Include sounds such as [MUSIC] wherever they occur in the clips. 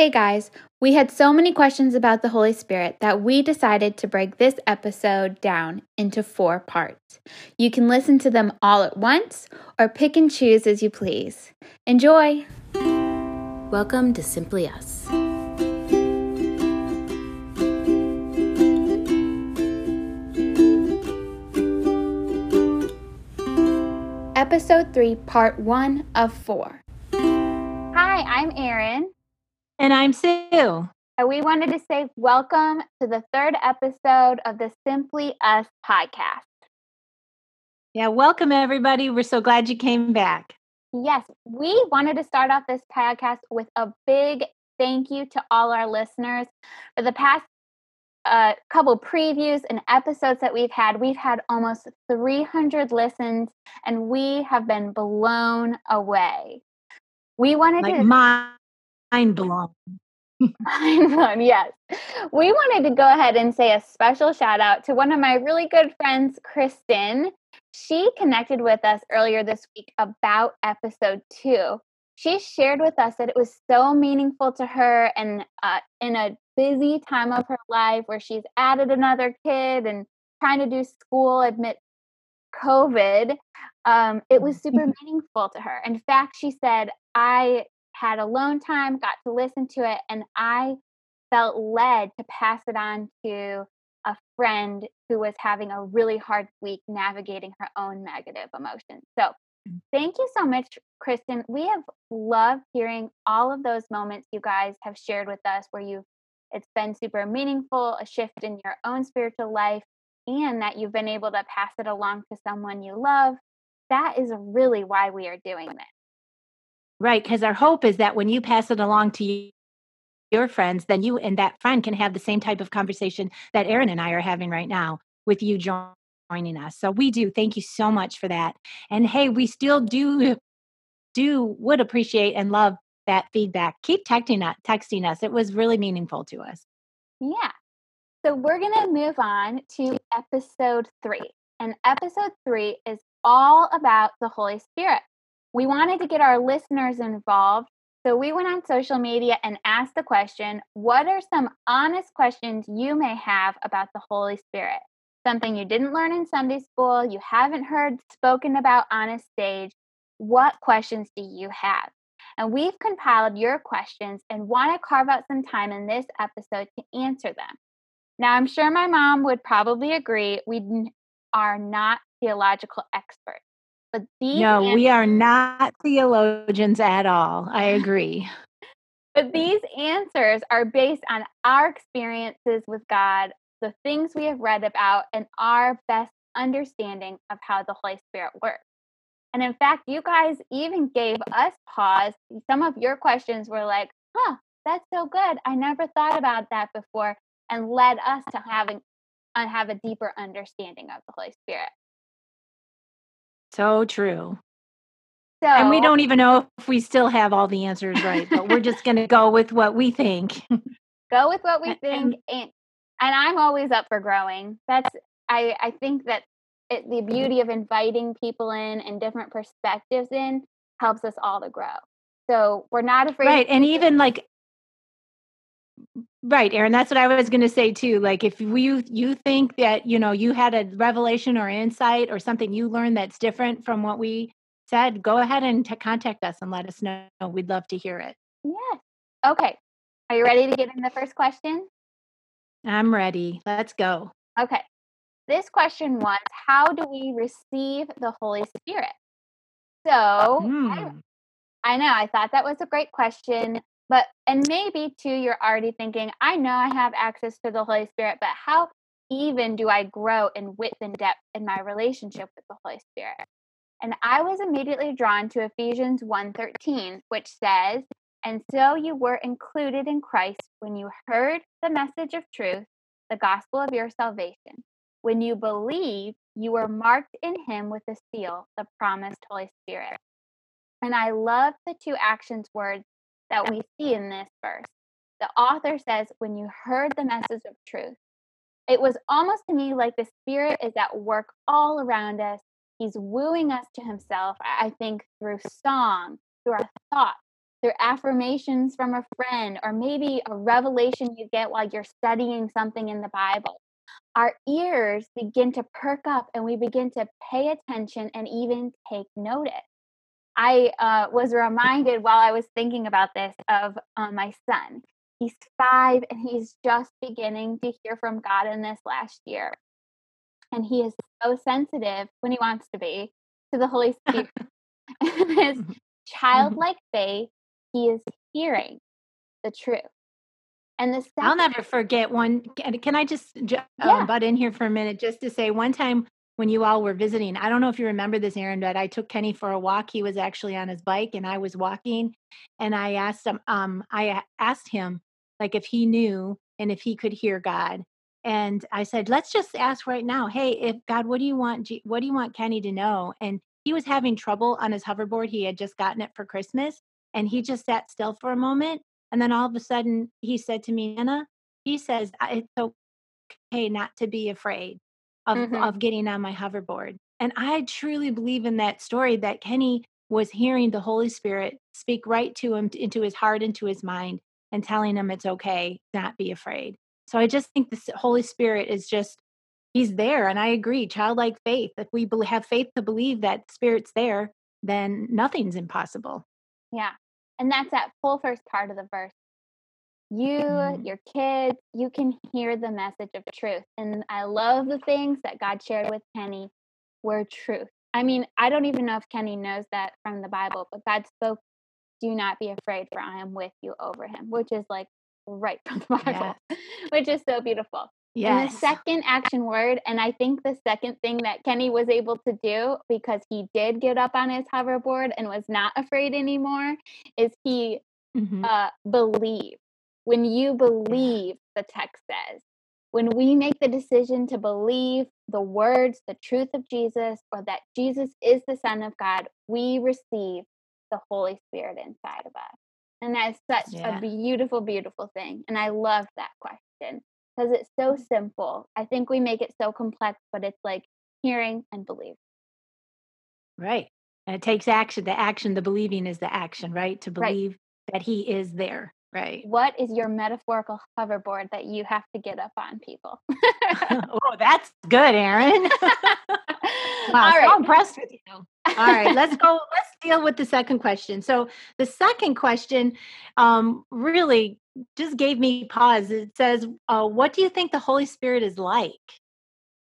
Hey guys, we had so many questions about the Holy Spirit that we decided to break this episode down into four parts. You can listen to them all at once or pick and choose as you please. Enjoy! Welcome to Simply Us. Episode 3, Part 1 of 4. Hi, I'm Erin. And I'm Sue. And we wanted to say welcome to the third episode of the Simply Us podcast. Yeah, welcome everybody. We're so glad you came back. Yes, we wanted to start off this podcast with a big thank you to all our listeners. For the past uh, couple previews and episodes that we've had, we've had almost 300 listens, and we have been blown away. We wanted like to mind blown. [LAUGHS] mind blown, yes. We wanted to go ahead and say a special shout out to one of my really good friends, Kristen. She connected with us earlier this week about episode two. She shared with us that it was so meaningful to her and uh, in a busy time of her life where she's added another kid and trying to do school amid COVID, um, it was [LAUGHS] super meaningful to her. In fact, she said, I had alone time, got to listen to it, and I felt led to pass it on to a friend who was having a really hard week navigating her own negative emotions. So, mm. thank you so much, Kristen. We have loved hearing all of those moments you guys have shared with us where you've it's been super meaningful, a shift in your own spiritual life, and that you've been able to pass it along to someone you love. That is really why we are doing this. Right. Because our hope is that when you pass it along to your friends, then you and that friend can have the same type of conversation that Erin and I are having right now with you joining us. So we do. Thank you so much for that. And hey, we still do do would appreciate and love that feedback. Keep texting us, texting us. It was really meaningful to us. Yeah. So we're going to move on to episode 3. And episode 3 is all about the Holy Spirit we wanted to get our listeners involved. So we went on social media and asked the question What are some honest questions you may have about the Holy Spirit? Something you didn't learn in Sunday school, you haven't heard spoken about on a stage. What questions do you have? And we've compiled your questions and want to carve out some time in this episode to answer them. Now, I'm sure my mom would probably agree we are not theological experts. But these no, answers, we are not theologians at all. I agree. but these answers are based on our experiences with God, the things we have read about, and our best understanding of how the Holy Spirit works. And in fact, you guys even gave us pause. Some of your questions were like, huh, that's so good. I never thought about that before, and led us to having uh, have a deeper understanding of the Holy Spirit. So true. So, and we don't even know if we still have all the answers right, but we're just going to go with what we think. go with what we think, and, and I'm always up for growing. That's I I think that it, the beauty of inviting people in and different perspectives in helps us all to grow. So we're not afraid. Right, and even like Right, Erin. That's what I was going to say too. Like, if you you think that you know you had a revelation or insight or something you learned that's different from what we said, go ahead and t- contact us and let us know. We'd love to hear it. Yes. Okay. Are you ready to get in the first question? I'm ready. Let's go. Okay. This question was How do we receive the Holy Spirit? So, mm. I, hmm. I know, I thought that was a great question. But, and maybe too, you're already thinking, I know I have access to the Holy Spirit, but how even do I grow in width and depth in my relationship with the Holy Spirit? And I was immediately drawn to Ephesians 1:13, which says, "And so you were included in Christ when you heard the message of truth, the gospel of your salvation. When you believed, you were marked in him with a seal, the promised Holy Spirit." And I love the two actions words that we see in this verse. The author says, when you heard the message of truth, it was almost to me like the Spirit is at work all around us. He's wooing us to Himself, I think, through song, through our thoughts, through affirmations from a friend, or maybe a revelation you get while you're studying something in the Bible, our ears begin to perk up and we begin to pay attention and even take notice. I uh, was reminded while I was thinking about this of uh, my son. He's five and he's just beginning to hear from God in this last year. And he is so sensitive when he wants to be to the Holy [LAUGHS] Spirit. [LAUGHS] his mm-hmm. childlike faith, he is hearing the truth. And the i I'll never forget one. Can I just um, yeah. butt in here for a minute just to say one time when you all were visiting, I don't know if you remember this, Erin, but I took Kenny for a walk. He was actually on his bike and I was walking and I asked him, um, I asked him like if he knew and if he could hear God. And I said, let's just ask right now, hey, if God, what do you want? What do you want Kenny to know? And he was having trouble on his hoverboard. He had just gotten it for Christmas and he just sat still for a moment and then all of a sudden, he said to me, Anna, he says, it's okay not to be afraid of, mm-hmm. of getting on my hoverboard. And I truly believe in that story that Kenny was hearing the Holy Spirit speak right to him, into his heart, into his mind, and telling him it's okay, not be afraid. So I just think the Holy Spirit is just, he's there. And I agree, childlike faith. If we have faith to believe that Spirit's there, then nothing's impossible. Yeah. And that's that full first part of the verse. You, mm-hmm. your kids, you can hear the message of truth. And I love the things that God shared with Kenny were truth. I mean, I don't even know if Kenny knows that from the Bible, but God spoke, Do not be afraid, for I am with you over him, which is like right [LAUGHS] from the Bible, yes. which is so beautiful. Yes. And the second action word, and I think the second thing that Kenny was able to do because he did get up on his hoverboard and was not afraid anymore, is he mm-hmm. uh, believe. When you believe, the text says, when we make the decision to believe the words, the truth of Jesus, or that Jesus is the Son of God, we receive the Holy Spirit inside of us. And that's such yeah. a beautiful, beautiful thing. And I love that question because it's so mm. simple. I think we make it so complex, but it's like hearing and believe. Right. And it takes action. The action, the believing is the action, right? To believe right. that he is there. Right. What is your metaphorical hoverboard that you have to get up on, people? [LAUGHS] [LAUGHS] oh, that's good, Erin. [LAUGHS] wow, All right. so impressed with you. All right, let's go. Let's deal with the second question. So the second question um, really just gave me pause. It says, uh, "What do you think the Holy Spirit is like?"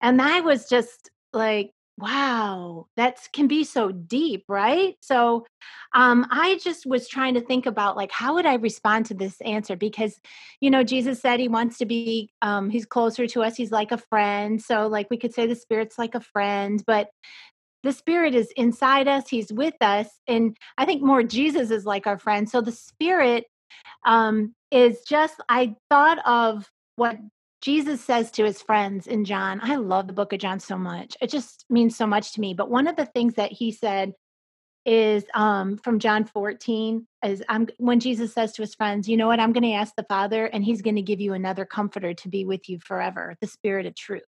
And I was just like, "Wow, that can be so deep, right?" So, um, I just was trying to think about like how would I respond to this answer because, you know, Jesus said He wants to be, um, He's closer to us. He's like a friend. So, like we could say the Spirit's like a friend, but the spirit is inside us he's with us and i think more jesus is like our friend so the spirit um, is just, I thought of what Jesus says to his friends in John. I love the book of John so much. It just means so much to me. But one of the things that he said is um, from John 14 is I'm when Jesus says to his friends, you know what, I'm going to ask the Father and he's going to give you another comforter to be with you forever, the spirit of truth.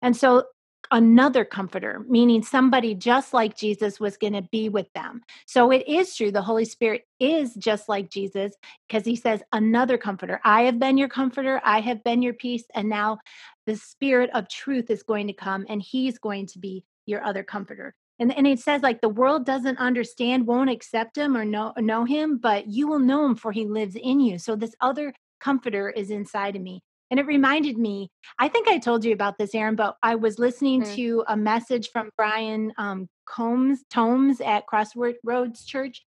And so another comforter, meaning somebody just like Jesus was going to be with them. So it is true. The Holy Spirit is just like Jesus because he says, another comforter. I have been your comforter. I have been your peace. And now the Spirit of truth is going to come and he's going to be your other comforter. And, and it says like the world doesn't understand, won't accept him or know, know him, but you will know him for he lives in you. So this other comforter is inside of me. And it reminded me, I think I told you about this, Erin, but I was listening mm-hmm. to a message from Brian um, Combs, Tomes at Crossroads Church.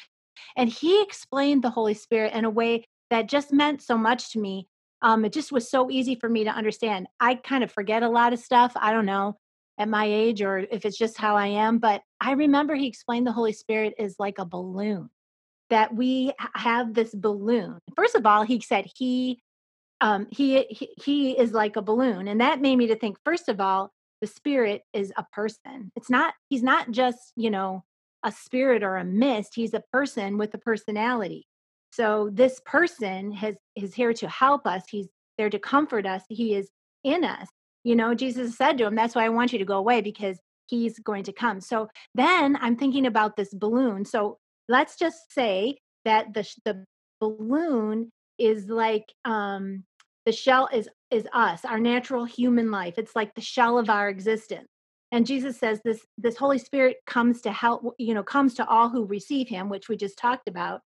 And he explained the Holy Spirit in a way that just meant so much to me. Um, it just was so easy for me to understand. I kind of forget a lot of stuff. I don't know at my age or if it's just how I am, but I remember he explained the Holy Spirit is like a balloon, that we have this balloon. First of all, he said he um, he, he he is like a balloon, and that made me to think. First of all, the spirit is a person. It's not. He's not just you know a spirit or a mist. He's a person with a personality. So this person has is here to help us. He's there to comfort us. He is in us. You know, Jesus said to him, "That's why I want you to go away because he's going to come." So then I'm thinking about this balloon. So let's just say that the the balloon is like um the shell is is us our natural human life. It's like the shell of our existence. And jesus says this this holy spirit comes to help you know comes to all who receive him which we just talked about.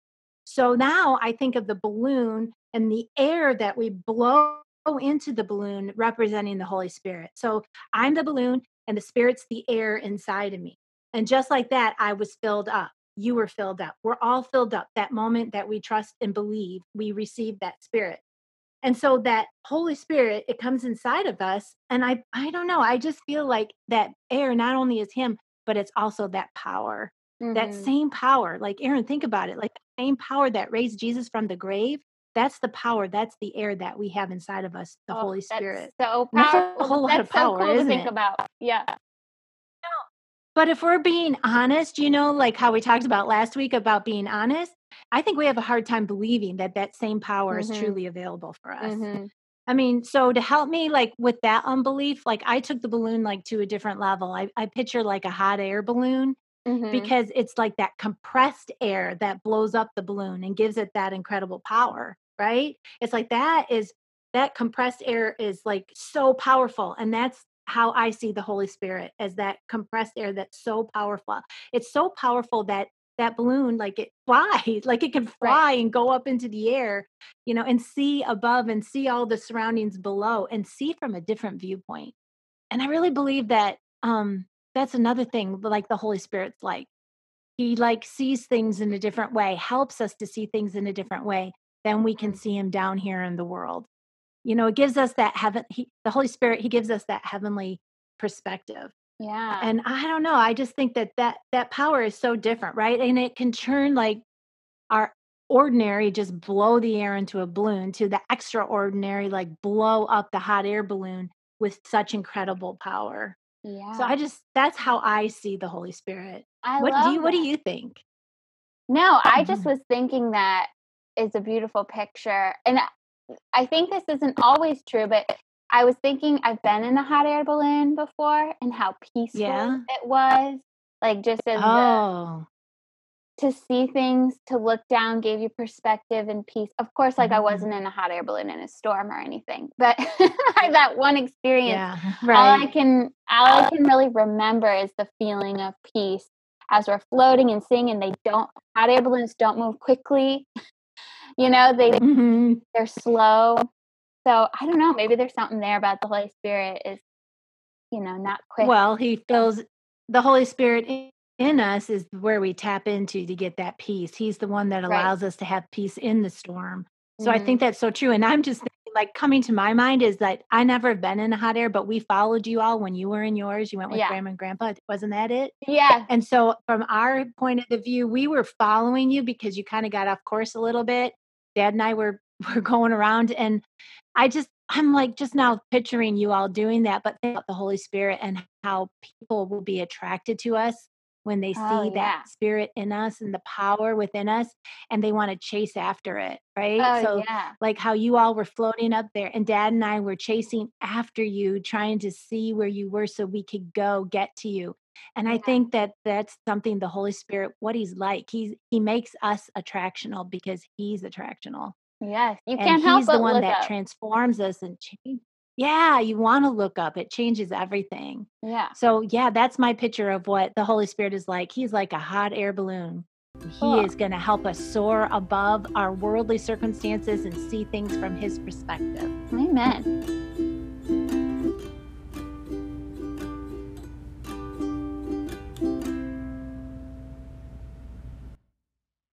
So now i think of the balloon and the air that we blow into the balloon representing the holy spirit. So i'm the balloon and the spirit's the air inside of me. And just like that i was filled up. You were filled up. We're all filled up that moment that we trust and believe we receive that spirit and so that holy spirit it comes inside of us and i i don't know i just feel like that air not only is him but it's also that power mm-hmm. that same power like erin think about it like the same power that raised jesus from the grave that's the power that's the air that we have inside of us the oh, holy spirit so powerful. a whole lot that's of power so cool to think it? about yeah but if we're being honest you know like how we talked about last week about being honest I think we have a hard time believing that that same power mm-hmm. is truly available for us. Mm-hmm. I mean, so to help me like with that unbelief, like I took the balloon like to a different level. I, I picture like a hot air balloon mm-hmm. because it's like that compressed air that blows up the balloon and gives it that incredible power, right? It's like that is that compressed air is like so powerful. And that's how I see the Holy Spirit as that compressed air that's so powerful. It's so powerful that that balloon like it [LAUGHS] flies like it can fly right. and go up into the air you know and see above and see all the surroundings below and see from a different viewpoint and i really believe that um that's another thing like the holy spirit's like he like sees things in a different way helps us to see things in a different way than we can mm-hmm. see him down here in the world you know it gives us that heaven he, the holy spirit he gives us that heavenly perspective yeah. And I don't know, I just think that that that power is so different, right? And it can turn like our ordinary just blow the air into a balloon to the extraordinary like blow up the hot air balloon with such incredible power. Yeah. So I just that's how I see the Holy Spirit. I what do you that. what do you think? No, I just mm-hmm. was thinking that is a beautiful picture. And I think this isn't always true, but I was thinking I've been in a hot air balloon before and how peaceful yeah. it was. Like just as oh. the, to see things, to look down gave you perspective and peace. Of course, like mm-hmm. I wasn't in a hot air balloon in a storm or anything, but [LAUGHS] that one experience, yeah, right. all I can all I can really remember is the feeling of peace as we're floating and singing. They don't hot air balloons don't move quickly. You know, they mm-hmm. they're slow so I don't know. Maybe there's something there about the Holy Spirit is, you know, not quick. Well, he fills the Holy Spirit in us is where we tap into to get that peace. He's the one that allows right. us to have peace in the storm. So mm-hmm. I think that's so true. And I'm just thinking, like coming to my mind is that I never have been in a hot air, but we followed you all when you were in yours. You went with yeah. grandma and grandpa. Wasn't that it? Yeah. And so from our point of view, we were following you because you kind of got off course a little bit. Dad and I were [LAUGHS] were going around and I just I'm like just now picturing you all doing that, but think about the Holy Spirit and how people will be attracted to us when they oh, see yeah. that spirit in us and the power within us and they want to chase after it right oh, so yeah. like how you all were floating up there and dad and i were chasing after you trying to see where you were so we could go get to you and yeah. i think that that's something the holy spirit what he's like he's he makes us attractional because he's attractional Yes, you can't and help he's the one that up. transforms us and change. Yeah, you want to look up. It changes everything. Yeah. So yeah, that's my picture of what the Holy Spirit is like. He's like a hot air balloon. He is going to help us soar above our worldly circumstances and see things from his perspective. Amen.